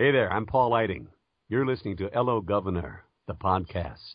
Hey there, I'm Paul Lighting. You're listening to Hello Governor, the podcast.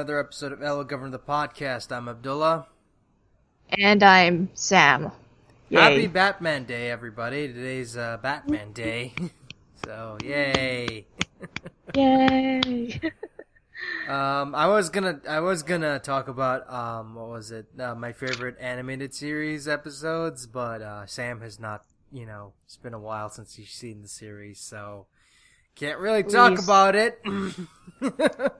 Another episode of Hello Governor the podcast. I'm Abdullah. And I'm Sam. Yay. Happy Batman Day, everybody. Today's uh, Batman Day. so, yay. Yay. Um, I was gonna, I was gonna talk about, um, what was it, uh, my favorite animated series episodes, but, uh, Sam has not, you know, it's been a while since he's seen the series, so can't really talk Please. about it.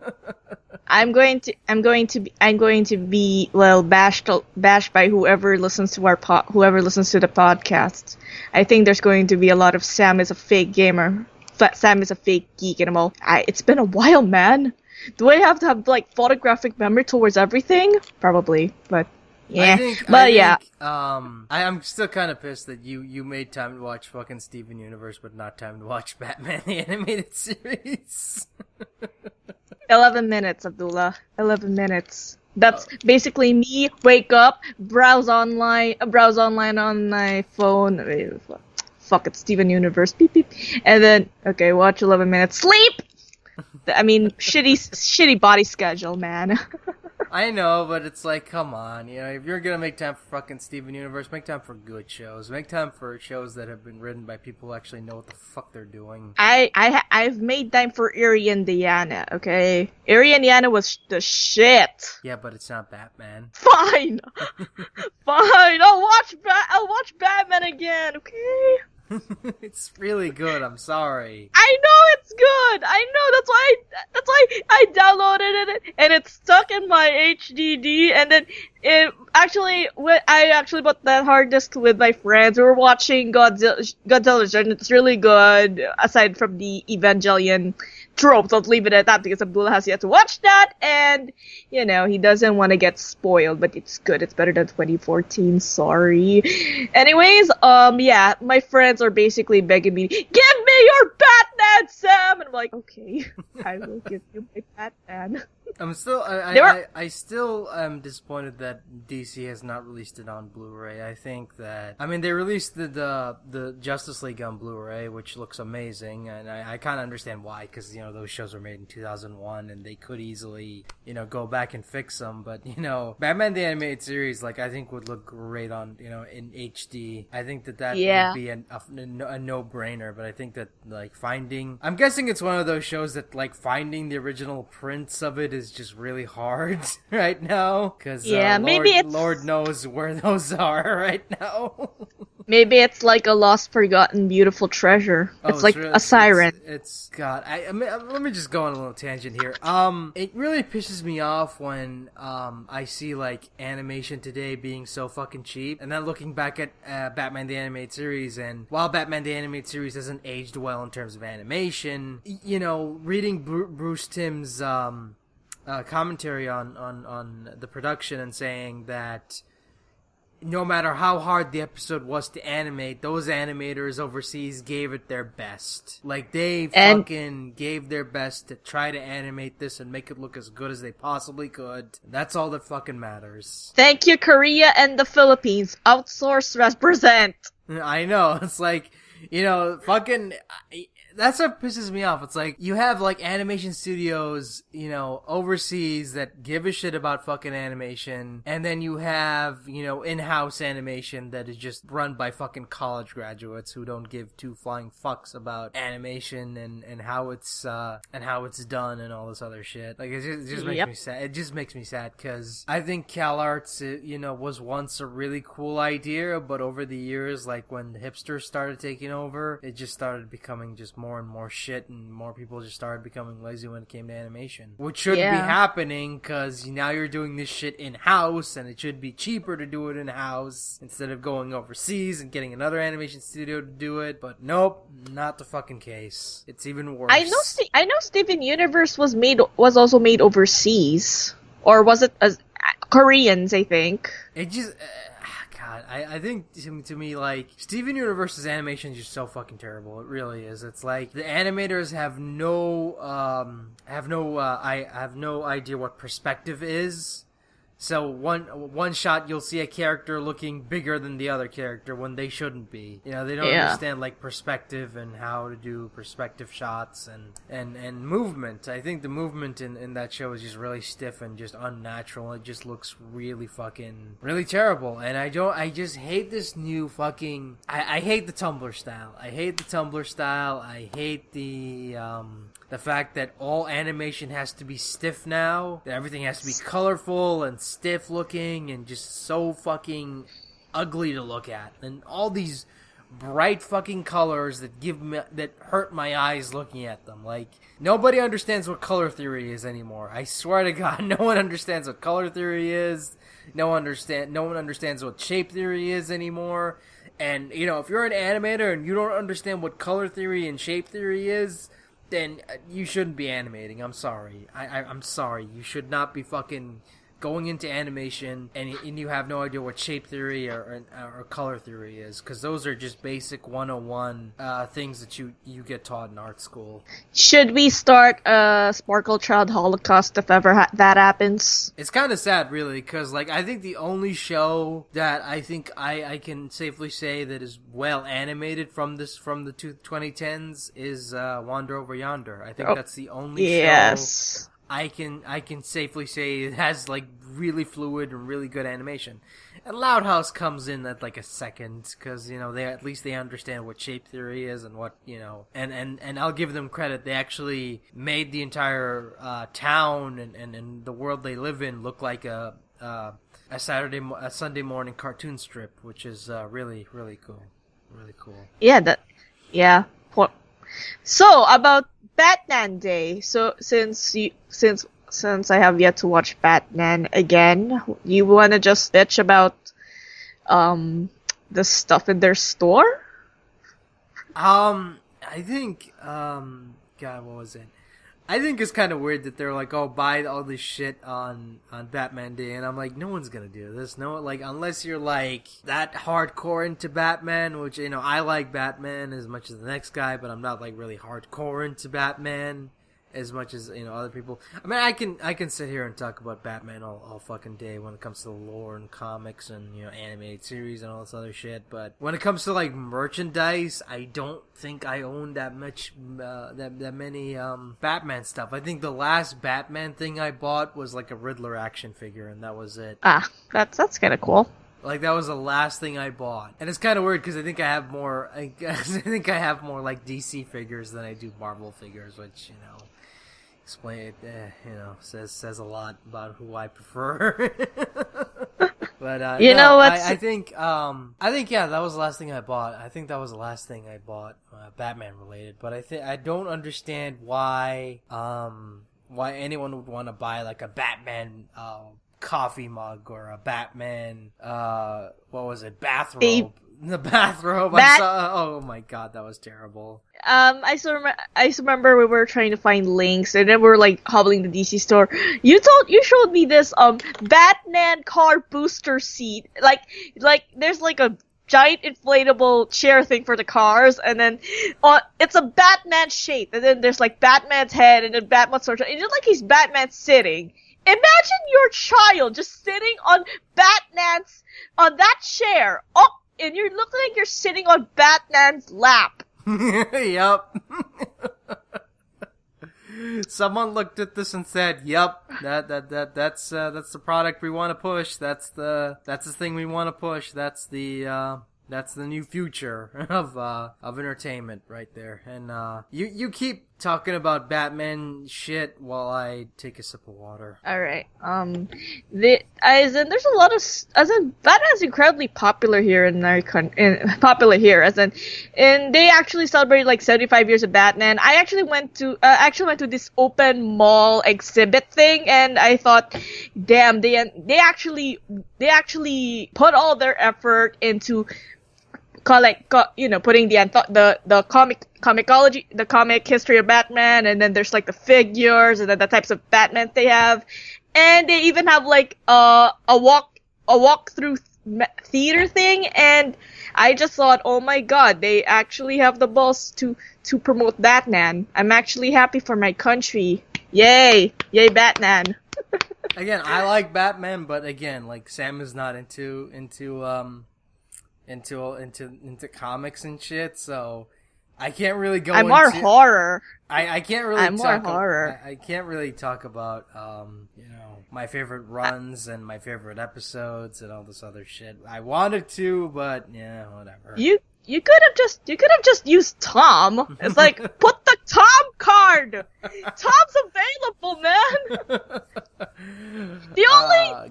I'm going to I'm going to be I'm going to be well bashed bashed by whoever listens to our po- whoever listens to the podcast. I think there's going to be a lot of Sam is a fake gamer. Sam is a fake geek and I'm all I, it's been a while, man. Do I have to have like photographic memory towards everything? Probably, but yeah. I think, but I yeah. think, um, I, I'm still kind of pissed that you you made time to watch fucking Steven Universe, but not time to watch Batman the animated series. 11 minutes, Abdullah. 11 minutes. That's basically me wake up, browse online, uh, browse online on my phone. Fuck it, Steven Universe, beep beep, and then okay, watch 11 minutes, sleep. I mean, shitty, shitty body schedule, man. I know, but it's like, come on, you know, if you're gonna make time for fucking Steven Universe, make time for good shows. Make time for shows that have been written by people who actually know what the fuck they're doing. I, I, I've made time for Eerie, Indiana. Okay, Eerie, Indiana was the shit. Yeah, but it's not Batman. Fine, fine. I'll watch. Ba- I'll watch Batman again. Okay. it's really good. I'm sorry. I know it's good. I know that's why. I, that's why I downloaded it and it's stuck in my HDD. And then it actually, I actually bought that hard disk with my friends. We were watching Godzilla, Godzilla, and it's really good. Aside from the Evangelion tropes, let's leave it at that because Abdullah has yet to watch that, and you know he doesn't want to get spoiled. But it's good. It's better than 2014. Sorry. Anyways, um, yeah, my friends are basically begging me, "Give me your Batman, Sam," and I'm like, "Okay, I will give you my Batman." I'm still, I, I, There I, I still am disappointed that DC has not released it on Blu-ray. I think that, I mean, they released the the, the Justice League on Blu-ray, which looks amazing, and I, I kind of understand why, because you know those shows were made in 2001, and they could easily, you know, go back and fix them. But you know, Batman the Animated Series, like I think would look great on, you know, in HD. I think that that Yeah. would be an, a, a no-brainer. But I think that like finding, I'm guessing it's one of those shows that like finding the original prints of it is just really hard right now. Because Yeah, uh, Lord, maybe it's- Lord knows where those are right now. Maybe it's like a lost, forgotten, beautiful treasure. Oh, it's like really- a siren. It's, it's God. I, I mean, uh, let me just go on a little tangent here. Um, it really pisses me off when um I see like animation today being so fucking cheap, and then looking back at uh, Batman the Animated Series, and while Batman the Animated Series hasn't aged well in terms of animation, you know, reading Bru- Bruce Timm's um uh, commentary on on on the production and saying that no matter how hard the episode was to animate, those animators overseas gave it their best. Like they And- fucking gave their best to try to animate this and make it look as good as they possibly could. That's all that fucking matters. Thank you, Korea and the Philippines. Outsource represent. I know. It's like, you know, fucking. That's what pisses me off. It's like you have like animation studios, you know, overseas that give a shit about fucking animation, and then you have, you know, in-house animation that is just run by fucking college graduates who don't give two flying fucks about animation and and how it's uh and how it's done and all this other shit. Like it just, it just makes Yep. me sad. It just makes me sad because I think CalArts, uh, you know, was once a really cool idea, but over the years, like when the hipsters started taking over, it just started becoming just more and more shit, and more people just started becoming lazy when it came to animation, which shouldn't be happening because now you're doing this shit in house, and it should be cheaper to do it in house instead of going overseas and getting another animation studio to do it. But nope, not the fucking case. It's even worse. I know. St- I know. Steven Universe was made was also made overseas, or was it as Koreans? I think. It just, uh, I, I think to, to me, like, Steven Universe's animation is just so fucking terrible. It really is. It's like the animators have no, um, have no, uh, I have no idea what perspective is. So one one shot you'll see a character looking bigger than the other character when they shouldn't be. You know, they don't Yeah. understand like perspective and how to do perspective shots and and and movement. I think the movement in in that show is just really stiff and just unnatural. It just looks really fucking really terrible. And I don't I just hate this new fucking I I hate the Tumblr style. I hate the Tumblr style. I hate the um the fact that all animation has to be stiff now, that everything has to be colorful and stiff looking and just so fucking ugly to look at. And all these bright fucking colors that give me that hurt my eyes looking at them. Like nobody understands what color theory is anymore. I swear to God, no one understands what color theory is. No understand no one understands what shape theory is anymore. And you know, if you're an animator and you don't understand what color theory and shape theory is, then uh, you shouldn't be animating. I'm sorry. I, I I'm sorry. You should not be fucking going into animation and, and you have no idea what shape theory or, or, or color theory is because those are just basic 101 uh, things that you you get taught in art school. Should we start a Sparkle Child Holocaust if ever ha- that happens? It's kind of sad, really, because like I think the only show that I think I, I can safely say that is well animated from this from the two, 2010s is uh, Wander Over Yonder. I think Oh, that's the only show Yes. I can I can safely say it has like really fluid and really good animation. And Loud House comes in at like a second because you know they at least they understand what shape theory is and what you know and and and I'll give them credit. They actually made the entire uh, town and, and and the world they live in look like a uh, a Saturday a Sunday morning cartoon strip, which is uh, really really cool, really cool. Yeah, that. Yeah. So about Batman Day. So since you since since I have yet to watch Batman again, you want to just bitch about um the stuff in their store? Um, I think, um, God, what was it? I think it's kind of weird that they're like, oh, buy all this shit on on Batman Day, and I'm like, no one's gonna do this. No, like unless you're like that hardcore into Batman, which you know I like Batman as much as the next guy, but I'm not like really hardcore into Batman as much as you know other people. I mean, I can I can sit here and talk about Batman all, all fucking day when it comes to the lore and comics and you know animated series and all this other shit. But when it comes to like merchandise, I don't think I own that much uh, that that many um, Batman stuff. I think the last Batman thing I bought was like a Riddler action figure, and that was it. Ah, that's that's kind of cool. Like that was the last thing I bought, and it's kind of weird because I think I have more. I, guess, I think I have more like DC figures than I do Marvel figures, which you know, explain it. Eh, you know, says says a lot about who I prefer. but uh, You no, know what's- I, I think um I think yeah, that was the last thing I bought. I think that was the last thing I bought, uh, Batman related. But I think I don't understand why um why anyone would want to buy like a Batman uh, coffee mug or a Batman uh what was it bathrobe A- the bathrobe I saw oh my god that was terrible Um, I still rem- I still remember we were trying to find links, and then we are like hobbling the DC store. You told you showed me this um Batman car booster seat. Like like there's like a giant inflatable chair thing for the cars, and then uh, it's a Batman shape, and then there's like Batman's head, and then Batman's sort of, and it's like he's Batman sitting. Imagine your child just sitting on Batman's on that chair, up, and you look like you're sitting on Batman's lap. yep. Someone looked at this and said, "Yep, that that that that's uh, that's the product we want to push. That's the that's the thing we want to push. That's the uh, that's the new future of uh, of entertainment right there." And uh, you you keep talking about Batman shit while I take a sip of water. All right. Um, the as in there's a lot of as in Batman's incredibly popular here in our in, popular here as in, and they actually celebrated like 75 years of Batman. I actually went to uh, actually went to this open mall exhibit thing, and I thought, damn, they they actually they actually put all their effort into like co- you know putting the anth- the the comic comicology the comic history of Batman and then there's like the figures and then the types of Batman they have. And they even have like uh, a walk a walk through theater thing and I just thought oh my god they actually have the balls to to promote Batman. I'm actually happy for my country. Yay! Yay Batman. Again, I like Batman, but again, like Sam is not into into um into into into comics and shit, so I can't really go. I'm more into, horror I, I can't really. I'm more talk horror. I, I can't really talk about um you know my favorite runs and my favorite episodes and all this other shit. I wanted to, but yeah, whatever. You you could have just you could have just used Tom. It's like put the Tom card. Tom's available, man. The only Ah, God.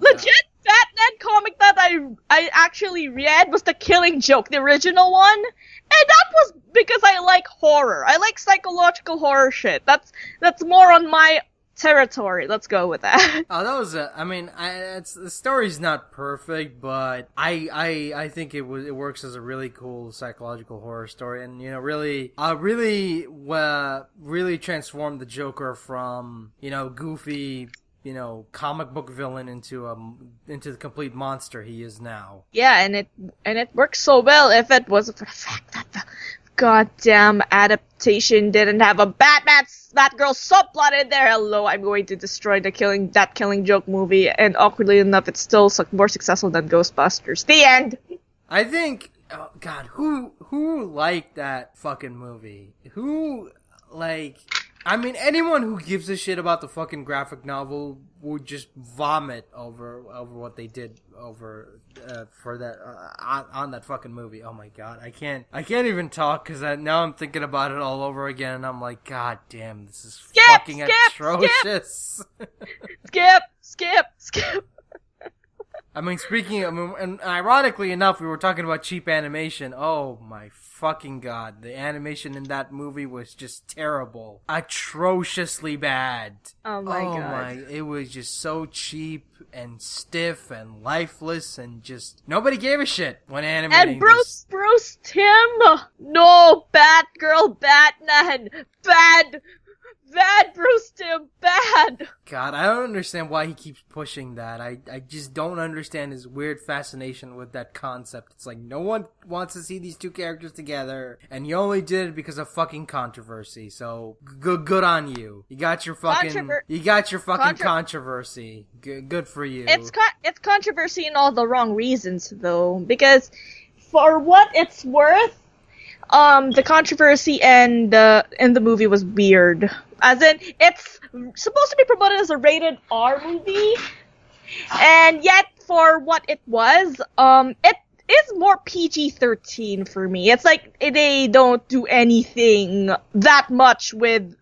Legit Batman comic that I I actually read was the Killing Joke, the original one, and that was because I like horror. I like psychological horror shit. That's that's more on my territory. Let's go with that. Oh, that was a. I mean, I, it's the story's not perfect, but I, I, I think it was it works as a really cool psychological horror story, and you know, really, uh, really, uh, really transformed the Joker from you know goofy, you know, comic book villain into a into the complete monster he is now. Yeah, and it and it works so well if it wasn't for the fact that the goddamn adaptation didn't have a Batman Batgirl subplot in there. Hello, I'm going to destroy the killing that Killing Joke movie, and awkwardly enough, it's still more successful than Ghostbusters. The end. I think, oh God, who who liked that fucking movie? Who like? I mean, anyone who gives a shit about the fucking graphic novel would just vomit over over what they did over uh, for that uh, on, on that fucking movie. Oh my God, I can't I can't even talk because now I'm thinking about it all over again, and I'm like, God damn, this is Skip, fucking skip, atrocious. Skip, skip, skip. I mean, speaking, I mean, and ironically enough, we were talking about cheap animation. Oh my fucking god, the animation in that movie was just terrible, atrociously bad. Oh my oh God. my, it was just so cheap and stiff and lifeless, and just nobody gave a shit when animating. And Bruce, Bruce Timm, no, Batgirl, Batman, bad, bad Bruce Timm, bad. God, I don't understand why he keeps pushing that. I, I just don't understand his weird fascination with that concept. It's like no one wants to see these two characters together, and you only did it because of fucking controversy. So good, good on you. You got your fucking, Controver- you got your fucking Contro- controversy. Good, good for you. It's con- it's controversy in all the wrong reasons though, because for what it's worth, um, the controversy and the in the movie was weird. As in, it's supposed to be promoted as a rated R movie, and yet for what it was, um, it is more PG-13 for me. It's like they don't do anything that much with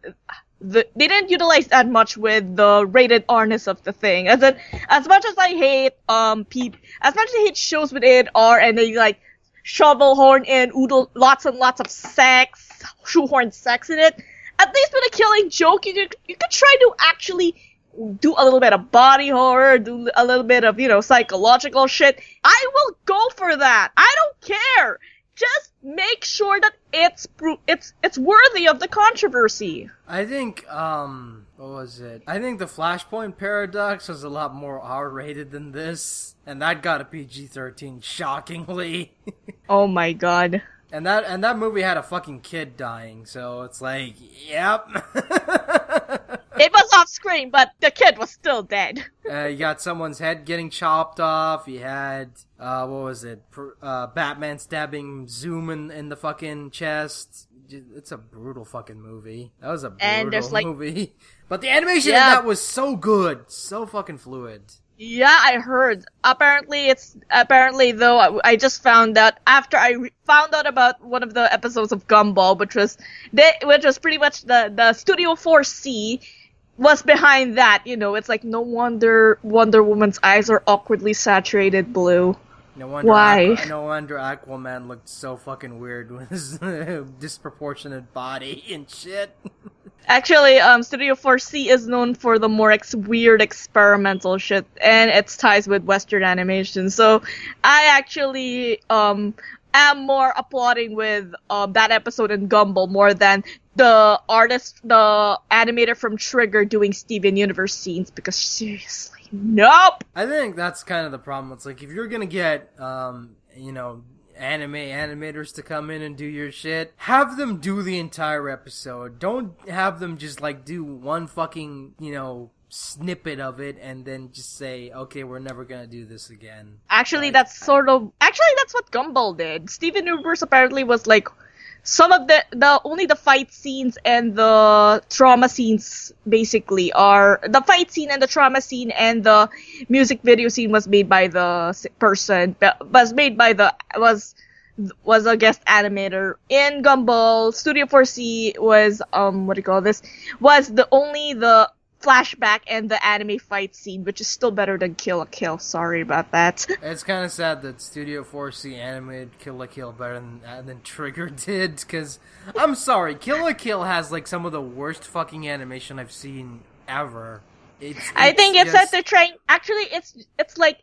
the they didn't utilize that much with the rated R-ness of the thing. As in, as much as I hate um peop, as much as I hate shows with rated R and they like shovel horn in oodle lots and lots of sex, shoehorn sex in it. At least with a killing joke, you could you could try to actually do a little bit of body horror, do a little bit of you know psychological shit. I will go for that. I don't care. Just make sure that it's it's it's worthy of the controversy. I think, um, what was it? I think the Flashpoint Paradox was a lot more R-rated than this, and that got a PG-13, shockingly. Oh my god. And that and that movie had a fucking kid dying, so it's like, yep. It was off screen, but the kid was still dead. uh, you got someone's head getting chopped off. You had, uh, what was it? Uh, Batman stabbing Zoom in, in the fucking chest. It's a brutal fucking movie. That was a brutal And there's, like- movie. But the animation in that was so good, so fucking fluid. Yeah, I heard. Apparently, it's apparently though. I, I just found out after I re- found out about one of the episodes of Gumball, which was they, which was pretty much the the Studio 4C was behind that. You know, it's like no wonder Wonder Woman's eyes are awkwardly saturated blue. No wonder. Why? Aqua, no wonder Aquaman looked so fucking weird with his disproportionate body and shit. Actually, um, Studio 4C is known for the more ex- weird experimental shit, and its ties with Western animation. So, I actually um am more applauding with um that episode in Gumball more than the artist, the animator from Trigger doing Steven Universe scenes. Because seriously, nope. I think that's kind of the problem. It's like if you're gonna get, um, you know, anime animators to come in and do your shit, have them do the entire episode. Don't have them just like do one fucking, you know, snippet of it and then just say, okay, we're never gonna do this again. Actually, Like, that's sort of actually that's what Gumball did. Steven Universe apparently was like some of the the only the fight scenes and the trauma scenes basically are the fight scene and the trauma scene and the music video scene was made by the person was made by the was was a guest animator in Gumball. Studio 4C was um what do you call this? Was the only the flashback and the anime fight scene, which is still better than Kill la Kill. Sorry about that. It's kind of sad that Studio 4C animated Kill la Kill better than, uh, than Trigger did, because I'm sorry, Kill la Kill has like some of the worst fucking animation I've seen ever. It's, I think it's just- that they're trying. Actually, it's it's like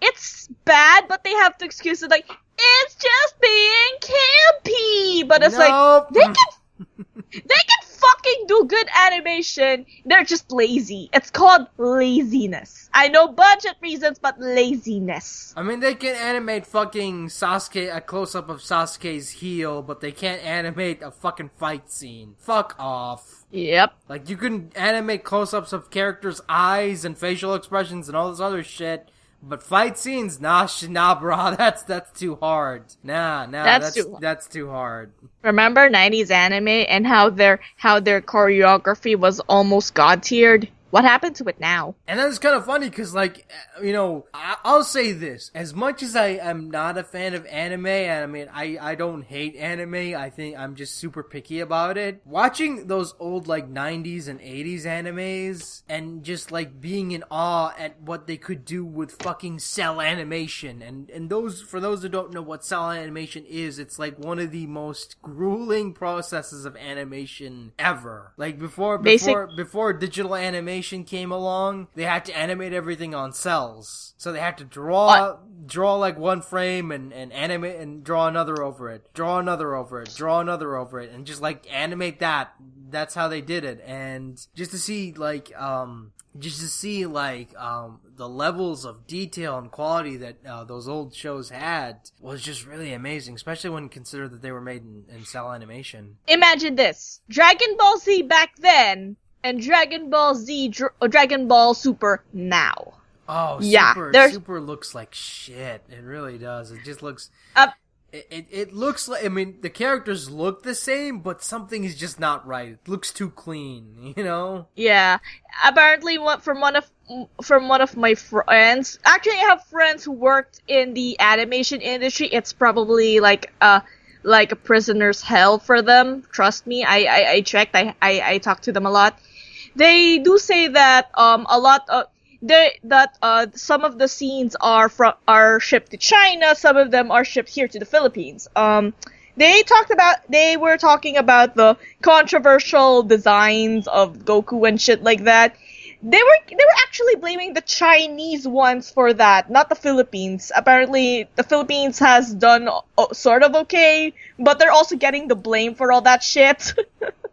it's bad, but they have to excuse it like it's just being campy. But it's like they can they can fucking do good animation. They're just lazy. It's called laziness. I know budget reasons, but laziness. I mean, they can animate fucking Sasuke, a close up of Sasuke's heel, but they can't animate a fucking fight scene. Fuck off. Yep. Like, you can animate close ups of characters' eyes and facial expressions and all this other shit. But fight scenes, nah, sh- nah, bro, that's that's too hard. Nah, nah, That's that's too- that's too hard. Remember 90s anime and how their how their choreography was almost god tiered? What happened to it now? And that's kind of funny because, like, uh, you know, I- I'll say this: as much as I am not a fan of anime, and I mean, I I don't hate anime. I think I'm just super picky about it. Watching those old like '90s and '80s animes, and just like being in awe at what they could do with fucking cell animation, and and those for those who don't know what cell animation is, it's like one of the most grueling processes of animation ever. Like before, Basic- before before digital animation came along, they had to animate everything on cells. So they had to draw draw like one frame and, and animate and draw another over it. Draw another over it. Draw another over it and just like animate that. That's how they did it. And just to see like um just to see like um the levels of detail and quality that uh, those old shows had was just really amazing, especially when considered that they were made in, in cell animation. Imagine this: Dragon Ball Z back then and Dragon Ball Z, Dr- Dragon Ball Super now. Oh, Yeah, super, there's- super looks like shit. It really does. It just looks. Uh, It, it it looks like. I mean, the characters look the same, but something is just not right. It looks too clean. You know. Yeah, apparently, one from one of from one of my friends. Actually, I have friends who worked in the animation industry. It's probably like a like a prisoner's hell for them. Trust me, I I, I checked. I, I I talked to them a lot. They do say that um a lot of they that uh some of the scenes are from are shipped to China. Some of them are shipped here to the Philippines. Um they talked about they were talking about the controversial designs of Goku and shit like that. They were they were actually blaming the Chinese ones for that, not the Philippines. Apparently, the Philippines has done uh, sort of okay, but they're also getting the blame for all that shit.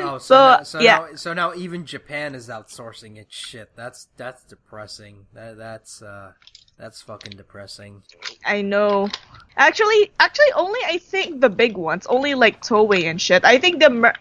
Oh, so So, now, so yeah. now so now even Japan is outsourcing its shit. That's that's depressing. That that's uh that's fucking depressing. I know. Actually, actually, only I think the big ones, only like Toei and shit. I think the Mer-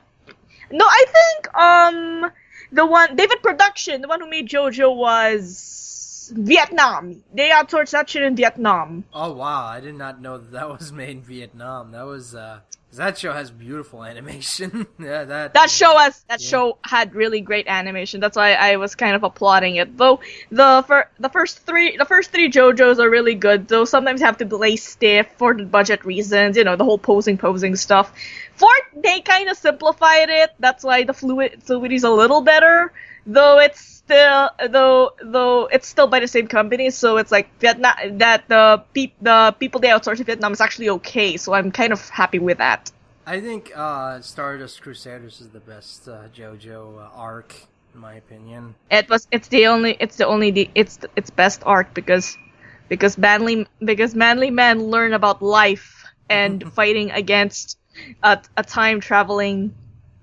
no, I think um the one David Production, the one who made JoJo was Vietnam. They outsourced that shit in Vietnam. Oh wow, I did not know that that was made in Vietnam. That was uh that show has beautiful animation. yeah, that That show has that Yeah. show had really great animation. That's why I was kind of applauding it. Though the fir- the first three the first three JoJo's are really good. Though sometimes have to play stiff for the budget reasons. You know the whole posing posing stuff. Fourth they kind of simplified it. That's why the fluid fluidity's a little better. Though it's still though though it's still by the same company. So it's like Vietnam that the peop the people they outsource to Vietnam is actually okay. So I'm kind of happy with that. I think uh Stardust Crusaders is the best uh, JoJo uh, arc in my opinion. It was. It's the only. It's the only. The, it's its best arc because because manly because manly men learn about life and fighting against a, a time traveling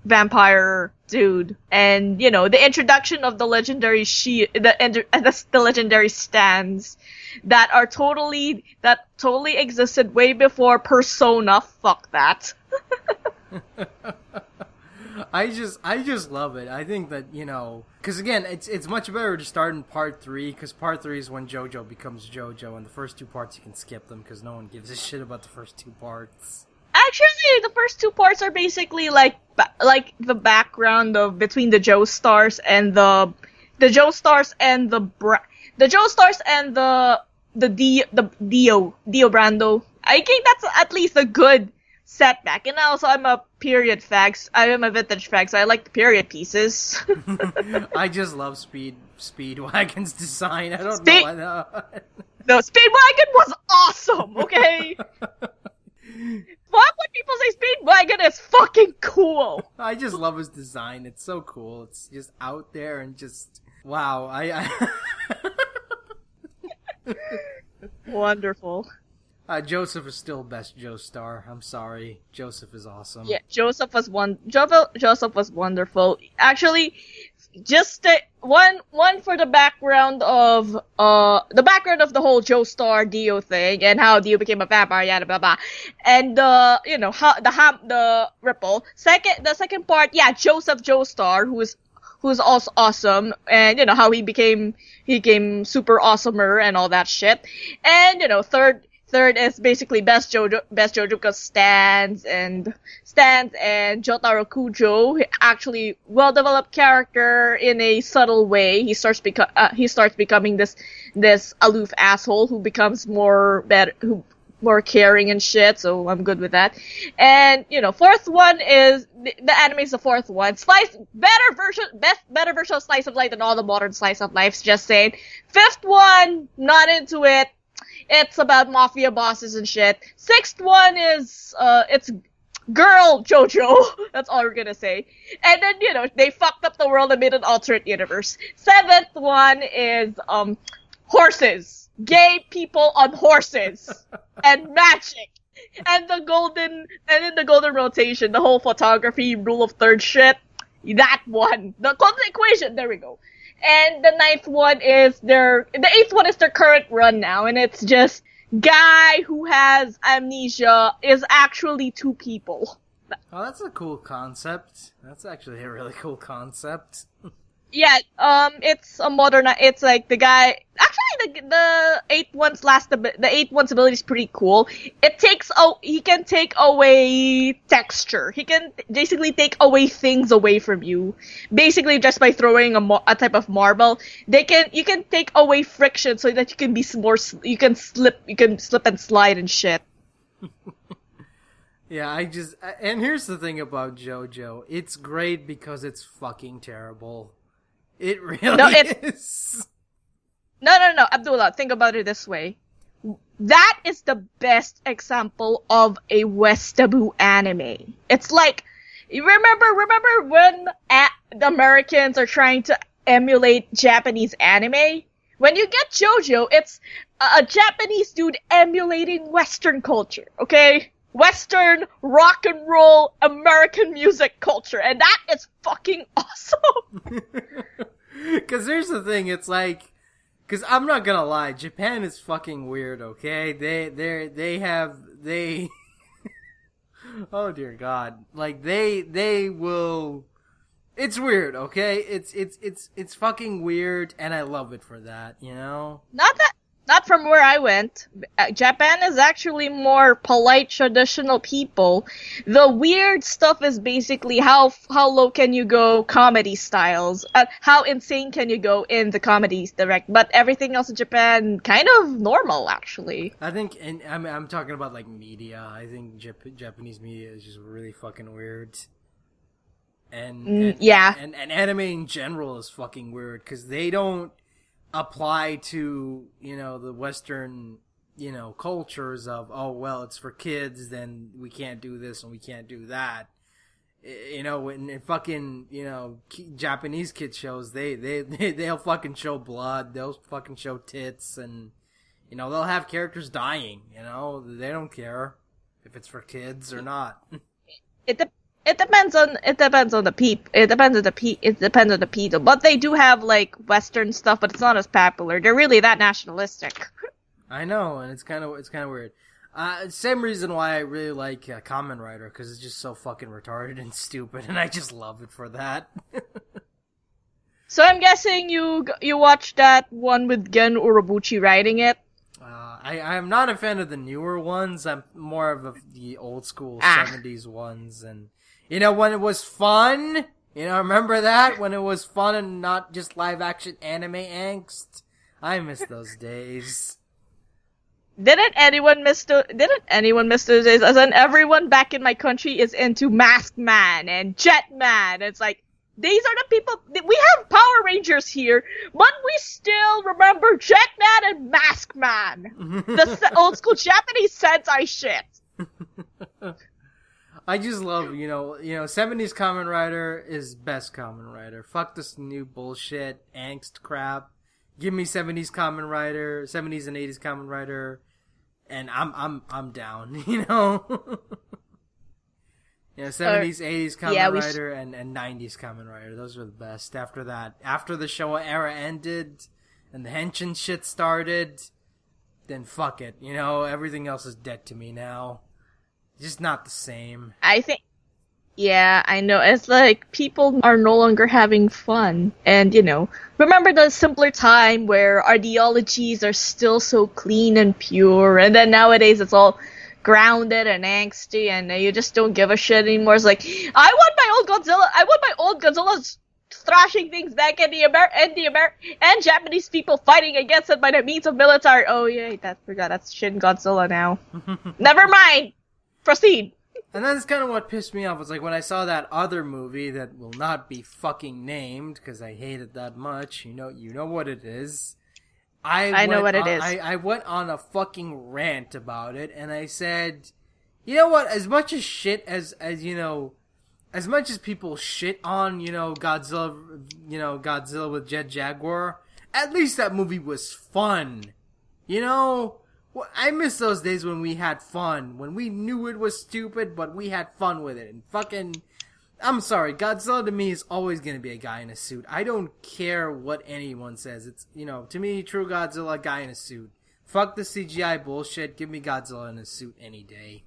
vampire dude and you know the introduction of the legendary she the the, the legendary stands that are totally that totally existed way before persona fuck that I just I just love it. I think that you know because again it's it's much better to start in part three because part three is when JoJo becomes JoJo and the first two parts you can skip them because no one gives a shit about the first two parts. Actually, the first two parts are basically like ba- like the background of between the Joestars and the the Joestars and the Bra- the Joestars and the the D the Dio Dio Brando. I think that's at least a good setback. And also, I'm a period fags. I am a vintage fag, so I like the period pieces. I just love Speed Speedwagon's design. I don't Speed- know. The Speedwagon was awesome. Okay, fuck when people say Speedwagon is fucking cool. I just love his design. It's so cool. It's just out there and just wow. I, I Wonderful. uh, Joseph is still best Joestar. I'm sorry, Joseph is awesome. Yeah, Joseph was one. Joseph, Joseph was wonderful. Actually, just uh, one one for the background of uh the background of the whole Joestar Dio thing and how Dio became a vampire, yada blah blah, and uh you know how the ham the ripple. Second, the second part, yeah, Joseph Joestar, who's who's also awesome, and you know how he became he became super awesomer and all that shit, and you know third third is basically best Jojo best Jojo because stands and stands and Jotaro Kujo actually well developed character in a subtle way. He starts beco- uh, he starts becoming this this aloof asshole who becomes more better who more caring and shit, so I'm good with that. And you know, fourth one is the, the anime is the fourth one. Slice better version, best better version of slice of life than all the modern slice of lives. Just saying. Fifth one, not into it. It's about mafia bosses and shit. Sixth one is uh, it's girl JoJo. That's all we're gonna say. And then you know they fucked up the world and made an alternate universe. Seventh one is um horses, gay people on horses, and magic. And the golden, and in the golden rotation, the whole photography rule of third shit. That one, the golden equation. There we go. And the ninth one is their, the eighth one is their current run now, and it's just guy who has amnesia is actually two people. Oh, that's a cool concept. That's actually a really cool concept. Yeah, um, it's a modern. It's like the guy. Actually, the the eighth one's last. The eighth one's ability is pretty cool. It takes. Oh, he can take away texture. He can basically take away things away from you. Basically, just by throwing a, a type of marble, they can. You can take away friction so that you can be more. You can slip. You can slip and slide and shit. Yeah, I just and here's the thing about JoJo. It's great because it's fucking terrible. It really No, it's- is. No, no, no, Abdullah, think about it this way. That is the best example of a Westaboo anime. It's like, you remember, remember when a- the Americans are trying to emulate Japanese anime? When you get JoJo, it's a, a Japanese dude emulating Western culture, okay? Western rock and roll American music culture, and that is fucking awesome. Because here's the thing, it's like, because I'm not gonna lie, Japan is fucking weird. Okay, they they they have they. oh dear God! Like they they will It's weird, okay? It's it's it's it's fucking weird, and I love it for that. You know? Not that, not from where I went. Uh, Japan is actually more polite, traditional people. The weird stuff is basically how how low can you go comedy styles, uh, how insane can you go in the comedies direct. But everything else in Japan kind of normal actually. I think, and I'm I'm talking about like media. I think Jap- Japanese media is just really fucking weird. And, Mm, and yeah. and, and anime in general is fucking weird because they don't apply to you know the Western you know cultures of oh well it's for kids then we can't do this and we can't do that. You know, in, in fucking you know Japanese kid shows, they they they they'll fucking show blood, they'll fucking show tits, and you know they'll have characters dying. You know, they don't care if it's for kids or not. It it depends on it depends on the peep. It depends on the pe- It depends on the people. But they do have like Western stuff, but it's not as popular. They're really that nationalistic. I know, and it's kind of it's kind of weird. Uh, same reason why I really like uh, Kamen Rider because it's just so fucking retarded and stupid, and I just love it for that. So I'm guessing you you watched that one with Gen Urobuchi writing it. Uh, I I'm not a fan of the newer ones. I'm more of a, the old school Ah. '70s ones, and you know when it was fun. You know, remember that when it was fun and not just live action anime angst. I miss those days. Didn't anyone miss the, Didn't anyone miss those days? As in, everyone back in my country is into Masked Man and Jet Man. It's like these are the people. We have Power Rangers here, but we still remember Jet Man and Mask Man. the old school Japanese Sentai shit. I just love, you know, you know, seventies Kamen Rider is best Kamen Rider. Fuck this new bullshit, angst crap. Give me seventies Kamen Rider, seventies and eighties Kamen Rider, and I'm I'm I'm down. You know, yeah, seventies, eighties Common yeah, s- Rider, and and nineties Kamen Rider. Those were the best. After that, after the Showa era ended, and the Henshin shit started, then fuck it. You know, everything else is dead to me now. Just not the same. I think. Yeah, I know. It's like people are no longer having fun. And, you know, remember the simpler time where ideologies are still so clean and pure, and then nowadays it's all grounded and angsty, and you just don't give a shit anymore. It's like, I want my old Godzilla, I want my old Godzilla's thrashing things back in the Amer and the Amer and Japanese people fighting against it by the means of military. Oh yeah, that forgot that's Shin Godzilla now. Never mind. Proceed. And that's kind of what pissed me off. Was like when I saw that other movie that will not be fucking named because I hate it that much. You know, you know what it is. I I know went what it on- is. I, I went on a fucking rant about it, and I said, you know what? As much as shit as as you know, as much as people shit on you know Godzilla, you know Godzilla with Jet Jaguar, at least that movie was fun. You know, Well, I miss those days when we had fun, when we knew it was stupid, but we had fun with it. And fucking, I'm sorry, Godzilla to me is always gonna be a guy in a suit. I don't care what anyone says. It's you know, to me, true Godzilla, guy in a suit. Fuck the CGI bullshit. Give me Godzilla in a suit any day.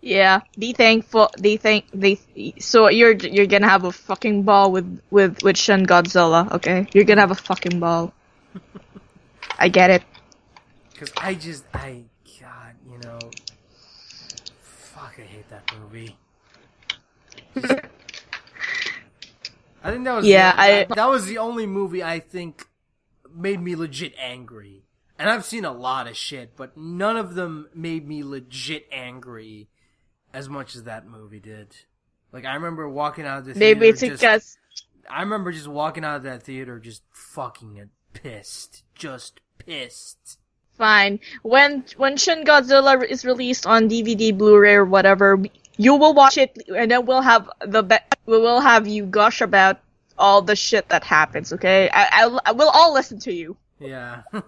Yeah, be thankful. They think they. So you're you're gonna have a fucking ball with with with Shin Godzilla. Okay, you're gonna have a fucking ball. I get it. Cause I just, I, God, you know, fuck, I hate that movie. I think that was Yeah, the, I- that, was the only movie I think made me legit angry. And I've seen a lot of shit, but none of them made me legit angry as much as that movie did. Like I remember walking out of the theater Maybe it's just, because I remember just walking out of that theater just fucking pissed, just pissed. Fine when when Shin Godzilla is released on DVD, Blu-ray, or whatever, you will watch it, and then we'll have the be- we will have you gush about all the shit that happens. Okay, I I, I will all listen to you. Yeah. I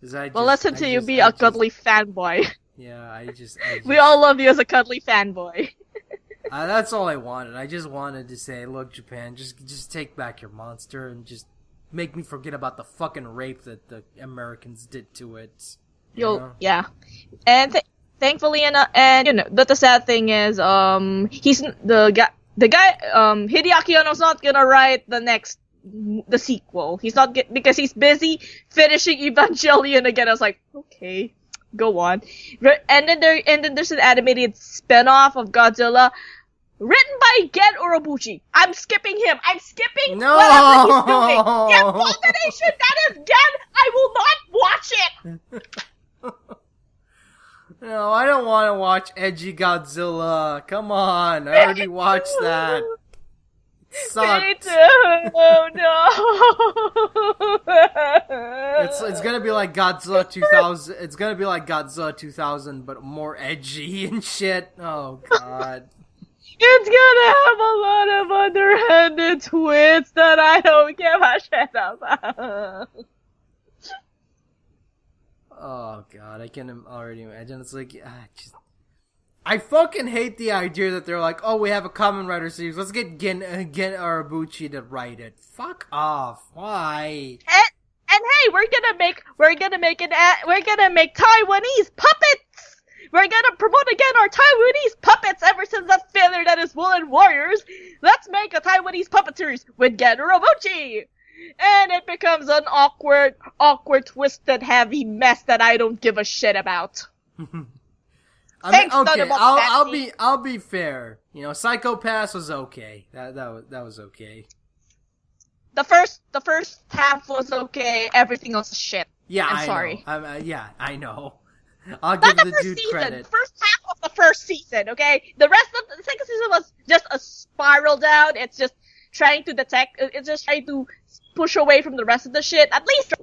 We'll just- listen I to you just- be I a just- cuddly fanboy. Yeah, I just. I we all love you as a cuddly fanboy. Uh, that's all I wanted. I just wanted to say, look, Japan, just just take back your monster and just make me forget about the fucking rape that the Americans did to it. You You'll know? yeah, and th- thankfully enough, and you know, but the sad thing is, um, he's the guy, the guy um Hideaki Anno's not gonna write the next the sequel. He's not get, because he's busy finishing Evangelion again. I was like, okay, go on. And then there and then there's an animated spin-off of Godzilla written by Gen Urobuchi. I'm skipping him. I'm skipping No! whatever he's doing. The abomination that is Gen, I will not watch it. No, I don't want to watch Edgy Godzilla. Come on, I already watched that. It sucked. Oh no. It's it's gonna be like Godzilla 2000. It's gonna be like Godzilla 2000, but more edgy and shit. Oh god. It's gonna have a lot of underhanded twists that I don't give a shit about. Oh god, I can already imagine. It's like, ah, just. I fucking hate the idea that they're like, oh, we have a Kamen Rider series. Let's get Gen uh, Gen Urobuchi to write it. Fuck off. Why? And, and hey, we're gonna make we're gonna make an we're gonna make Taiwanese puppets. We're gonna promote again our Taiwanese puppets ever since that failure that is Woolen Warriors. Let's make a Taiwanese puppet series with Gen Urobuchi. And it becomes an awkward, awkward, twisted, heavy mess that I don't give a shit about. I mean, Thanks, okay, I'll, I'll be I'll be fair. You know, Psychopass was okay. That that was that was okay. The first, the first half was okay. Everything else is shit. Yeah, I'm I sorry. Know. I'm, uh, yeah, I know. I'll Not the the first dude season. credit. First half of the first season, okay? The rest of the second season was just a spiral down. It's just trying to detect, uh, it's just trying to push away from the rest of the shit. At least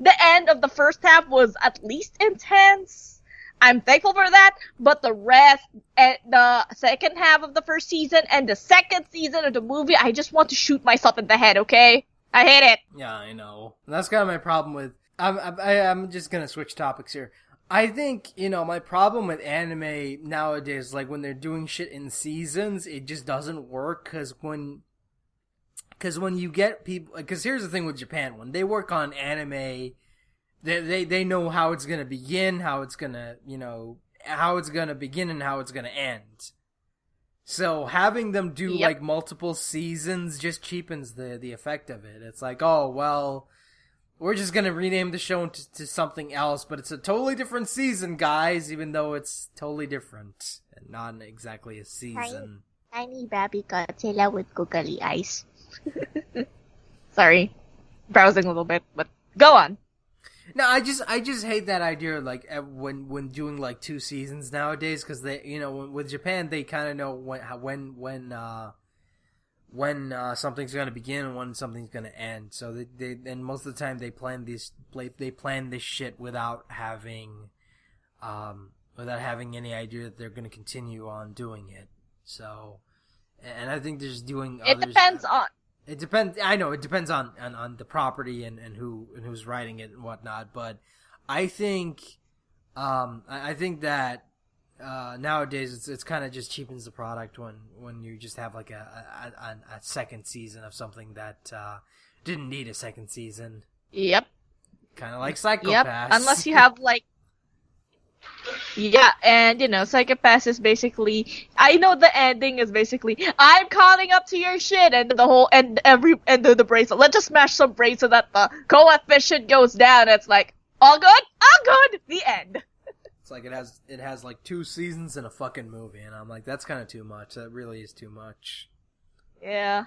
the end of the first half was at least intense. I'm thankful for that, but the rest, and the second half of the first season and the second season of the movie, I just want to shoot myself in the head, okay? I hate it. Yeah, I know. And that's kind of my problem with. I'm I, I'm just gonna switch topics here. I think you know my problem with anime nowadays, like when they're doing shit in seasons, it just doesn't work. Because when, because when you get people, because here's the thing with Japan, when they work on anime, they they they know how it's gonna begin, how it's gonna you know how it's gonna begin and how it's gonna end. So having them do Yep. like multiple seasons just cheapens the the effect of it. It's like, oh well, we're just gonna rename the show to, to something else, but it's a totally different season, guys. Even though it's totally different and not exactly a season. Tiny tiny baby Godzilla with googly eyes. Sorry. Browsing a little bit, but go on. No, I just I just hate that idea. Like when when doing like two seasons nowadays, because they you know with Japan they kind of know when when when uh when uh, something's gonna begin and when something's gonna end. So they they and most of the time they plan these they plan this shit without having um without having any idea that they're gonna continue on doing it. So and I think they're just doing. It others- depends on. it depends. I know it depends on, on, on the property and, and who and who's writing it and whatnot. But I think, um, I, I think that uh, nowadays it's it's kind of just cheapens the product when when you just have like a a, a, a second season of something that uh, didn't need a second season, Yep. kind of like Psychopass. Yep. Unless you have like. Yeah, and you know, Psychopass is basically. I know the ending is basically, I'm calling up to your shit, and the whole and every and the, the bracelet. Let's just smash some brains so that the coefficient goes down. It's like all good, all good. The end. It's like it has it has like two seasons and a fucking movie, and I'm like that's kind of too much. That really is too much. Yeah.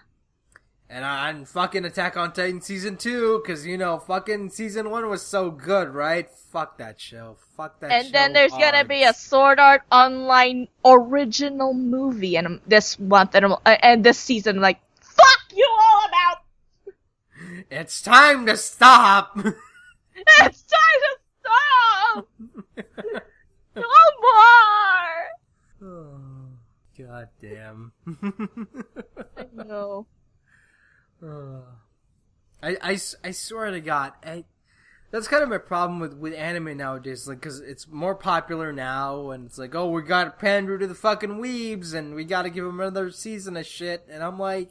And I'm fucking Attack on Titan season two, because you know, fucking season one was so good, right? Fuck that show. Fuck that. and then there's gonna be a Sword Art Online original movie, and this month and, uh, and this season, like, fuck you all about. It's time to stop. It's time to. No more. oh, God damn. I know. Uh, I, I, I swear to God, I, that's kind of my problem with, with anime nowadays, like, cause it's more popular now, and it's like, oh, we gotta pander to the fucking weebs, and we gotta give them another season of shit, and I'm like,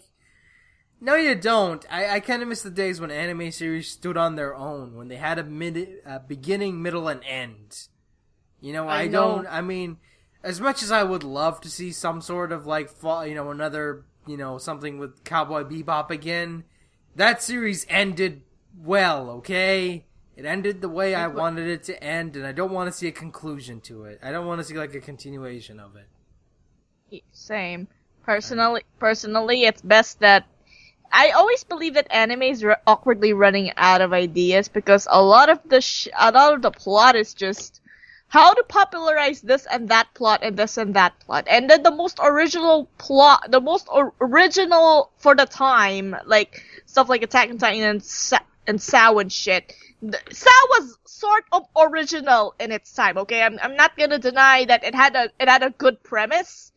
no, you don't. I, I kind of miss the days when anime series stood on their own, when they had a mid, a beginning, middle, and end. You know, I, I know. don't. I mean, as much as I would love to see some sort of like, fall, you know, another you know, something with Cowboy Bebop again. That series ended well, okay? It ended the way I wanted it to end, and I don't want to see a conclusion to it. I don't want to see like a continuation of it. Same. Personally, personally, it's best that I always believe that anime is awkwardly running out of ideas because a lot of the sh- a lot of the plot is just how to popularize this and that plot and this and that plot, and then the most original plot, the most or- original for the time, like stuff like Attack on Titan and Sa- and Sao and shit. The- Sao was sort of original in its time. Okay, I'm I'm not gonna deny that it had a it had a good premise.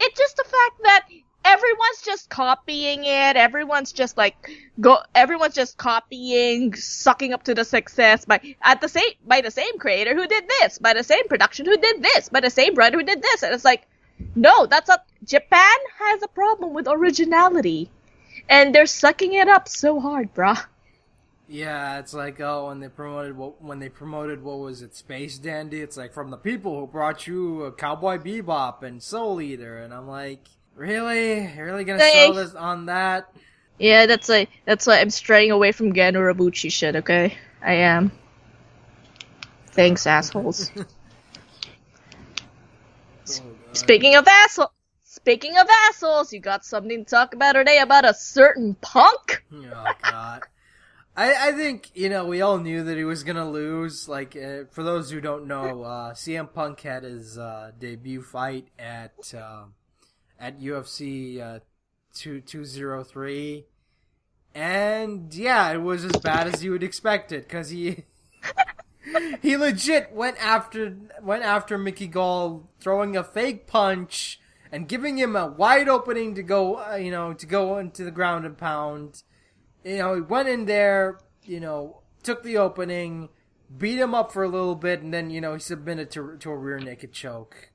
It's just the fact that everyone's just copying it. Everyone's just like go. Everyone's just copying, sucking up to the success by at the same by the same creator who did this, by the same production who did this, by the same brother who did this, and it's like, no, that's not. Japan has a problem with originality, and they're sucking it up so hard, bruh. Yeah, it's like oh, when they promoted what when they promoted what was it, Space Dandy? It's like from the people who brought you uh, Cowboy Bebop and Soul Eater, and I'm like, really, You're really gonna sell this on that? Yeah, that's like that's why I'm straying away from Gen Urobuchi shit. Okay, I am. Thanks, assholes. Oh, Speaking of asshole, speaking of assholes, you got something to talk about today about a certain punk? Oh god. I, I think you know we all knew that he was gonna lose. Like uh, for those who don't know, uh, CM Punk had his uh, debut fight at um at UFC uh, two two zero three, and yeah, it was as bad as you would expect it because he he legit went after went after Mickey Gall, throwing a fake punch and giving him a wide opening to go, uh, you know, to go into the ground and pound. You know, he went in there, you know, took the opening, beat him up for a little bit, and then you know he submitted to to a rear naked choke.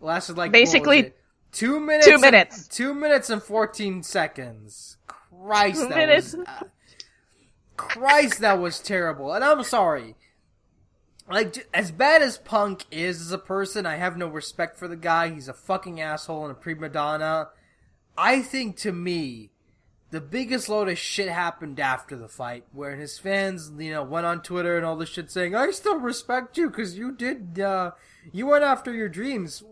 Lasted like Basically? Two minutes. two and- minutes. two minutes and fourteen seconds. Christ, Two that minutes. was. uh, Christ, that was terrible. And I'm sorry. Like, as bad as Punk is as a person, I have no respect for the guy. He's a fucking asshole and a prima donna. I think to me, the biggest load of shit happened after the fight, where his fans, you know, went on Twitter and all this shit saying, I still respect you because you did, uh, you went after your dreams.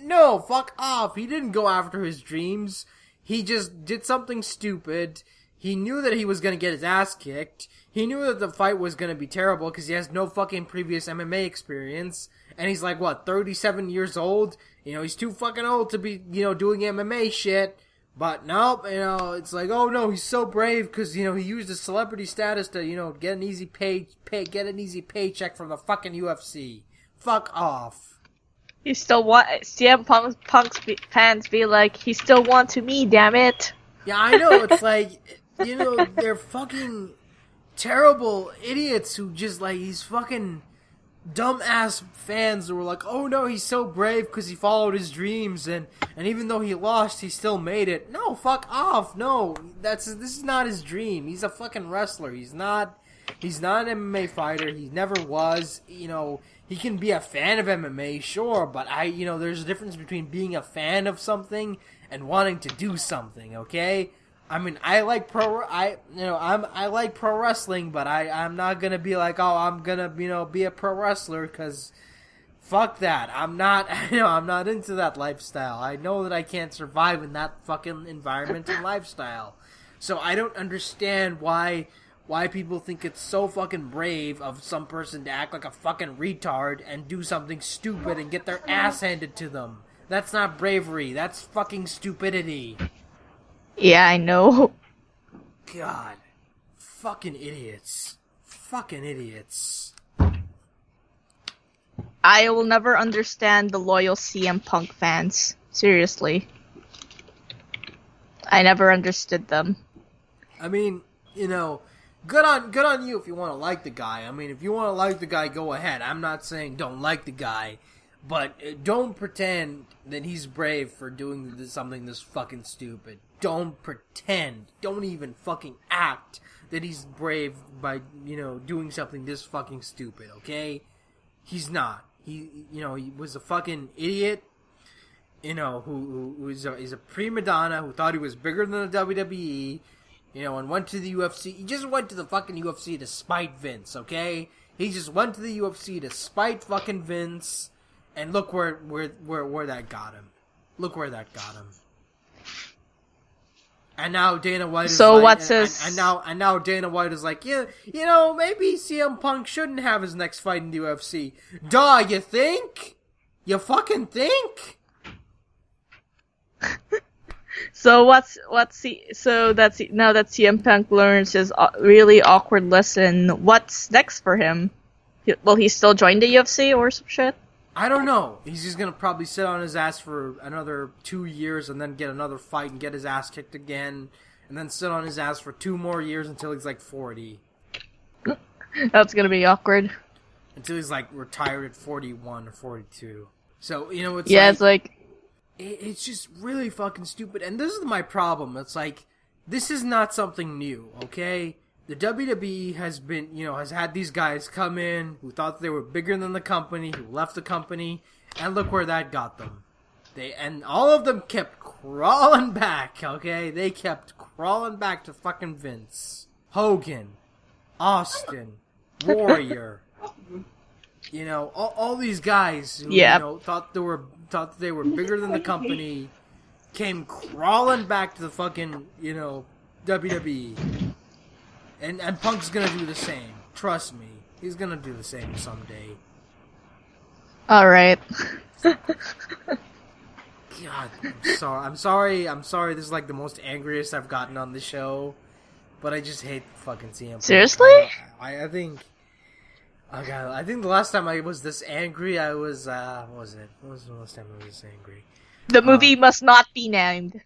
No, fuck off. He didn't go after his dreams. He just did something stupid. He knew that he was gonna get his ass kicked. He knew that the fight was gonna be terrible because he has no fucking previous MMA experience. And he's like, what, 37 years old? You know, he's too fucking old to be, you know, doing MMA shit. But nope, you know, it's like, oh no, he's so brave because, you know, he used his celebrity status to, you know, get an easy pay, pay, get an easy paycheck from the fucking UFC. Fuck off. He still want CM Punk's, Punk's be, fans be like, he still want to me, damn it. Yeah, I know. It's like, you know, they're fucking terrible idiots who just like these fucking dumbass fans who were like, "Oh no, he's so brave because he followed his dreams, and and even though he lost, he still made it." No, fuck off. No, that's this is not his dream. He's a fucking wrestler. He's not. He's not an MMA fighter. He never was. You know, he can be a fan of MMA, sure, but I, you know, there's a difference between being a fan of something and wanting to do something. Okay. I mean, I like pro. I you know I'm I like pro wrestling, but I I'm not gonna be like oh I'm gonna you know be a pro wrestler because fuck that. I'm not you know I'm not into that lifestyle. I know that I can't survive in that fucking environment and lifestyle. So I don't understand why why people think it's so fucking brave of some person to act like a fucking retard and do something stupid and get their ass handed to them. That's not bravery. That's fucking stupidity. Yeah, I know. God. Fucking idiots. Fucking idiots. I will never understand the loyal CM Punk fans. Seriously. I never understood them. I mean, you know, good on good on you if you want to like the guy. I mean, if you want to like the guy, go ahead. I'm not saying don't like the guy, but uh, don't pretend that he's brave for doing something this fucking stupid. Don't pretend. Don't even fucking act that he's brave by, you know, doing something this fucking stupid, okay? He's not. He, you know, he was a fucking idiot. you know, who, who who's a, he's a prima donna who thought he was bigger than the WWE, you know, and went to the UFC. He just went to the fucking UFC to spite Vince, okay? He just went to the UFC to spite fucking Vince, and look where where where where that got him. Look where that got him. And now Dana White is So like, what's and, his- and, and now and now Dana White is like, yeah, you know, maybe CM Punk shouldn't have his next fight in the UFC. Duh, you think? You fucking think? So what's what's the so that's now that CM Punk learns his uh, really awkward lesson. What's next for him? Will he still join the UFC or some shit? I don't know. He's just gonna probably sit on his ass for another two years and then get another fight and get his ass kicked again, and then sit on his ass for two more years until he's like forty, That's gonna be awkward. until he's like retired at forty-one or forty-two. So you know, it's yeah, like, it's like it, it's just really fucking stupid. And this is my problem. It's like this is not something new, okay? The WWE has been, you know, has had these guys come in who thought they were bigger than the company, who left the company, and look where that got them. They and all of them kept crawling back, okay? They kept crawling back to fucking Vince, Hogan, Austin, Warrior. You know, all, all these guys who Yep. you know thought they were thought that they were bigger than the company came crawling back to the fucking, you know, WWE. And and Punk's gonna do the same. Trust me. He's gonna do the same someday. all right. God, I'm sorry. I'm sorry. I'm sorry. This is like the most angriest I've gotten on the show, but I just hate fucking CM. Punk. Seriously? I, I think. Oh god, I think the last time I was this angry, I was. uh What was it? What was the last time I was this angry? The movie must not be named.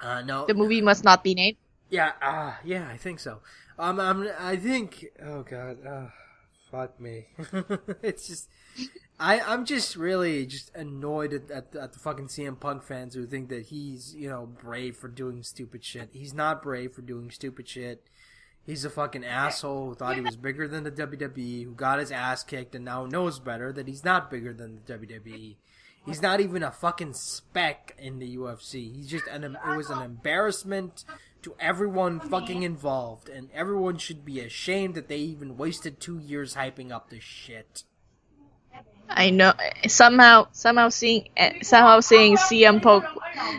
Uh no. The movie must not be named. Yeah. Uh yeah, I think so. Um, I'm. I think. Oh god. Uh, fuck me. it's just. I, I'm just really just annoyed at, at, at the fucking CM Punk fans who think that he's, you know, brave for doing stupid shit. He's not brave for doing stupid shit. He's a fucking asshole who thought he was bigger than the WWE, who got his ass kicked and now knows better that he's not bigger than the WWE. He's not even a fucking speck in the UFC. He's just an it was an embarrassment to everyone fucking involved, and everyone should be ashamed that they even wasted two years hyping up this shit. I know somehow somehow seeing eh, somehow seeing CM Punk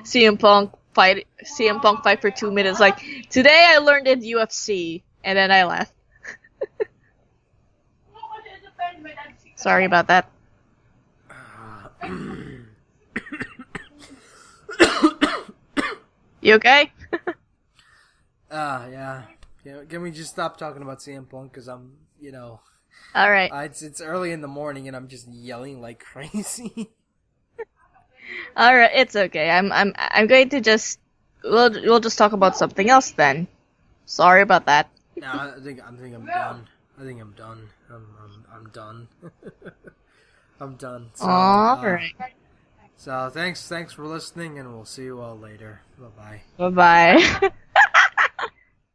CM Punk fight CM Punk fight for two minutes like today I learned in UFC and then I left. Sorry about that. You okay? Ah, yeah. Can, can we just stop talking about CM Punk? Because I'm, you know, All right. uh, it's it's early in the morning and I'm just yelling like crazy. All right, it's okay. I'm I'm I'm going to just we'll we'll just talk about something else then. Sorry about that. no, I think I think I'm done. I think I'm done. I'm I'm, I'm done. I'm done. So, All uh, right. So thanks thanks for listening, and we'll see you all later. Bye bye. Bye bye.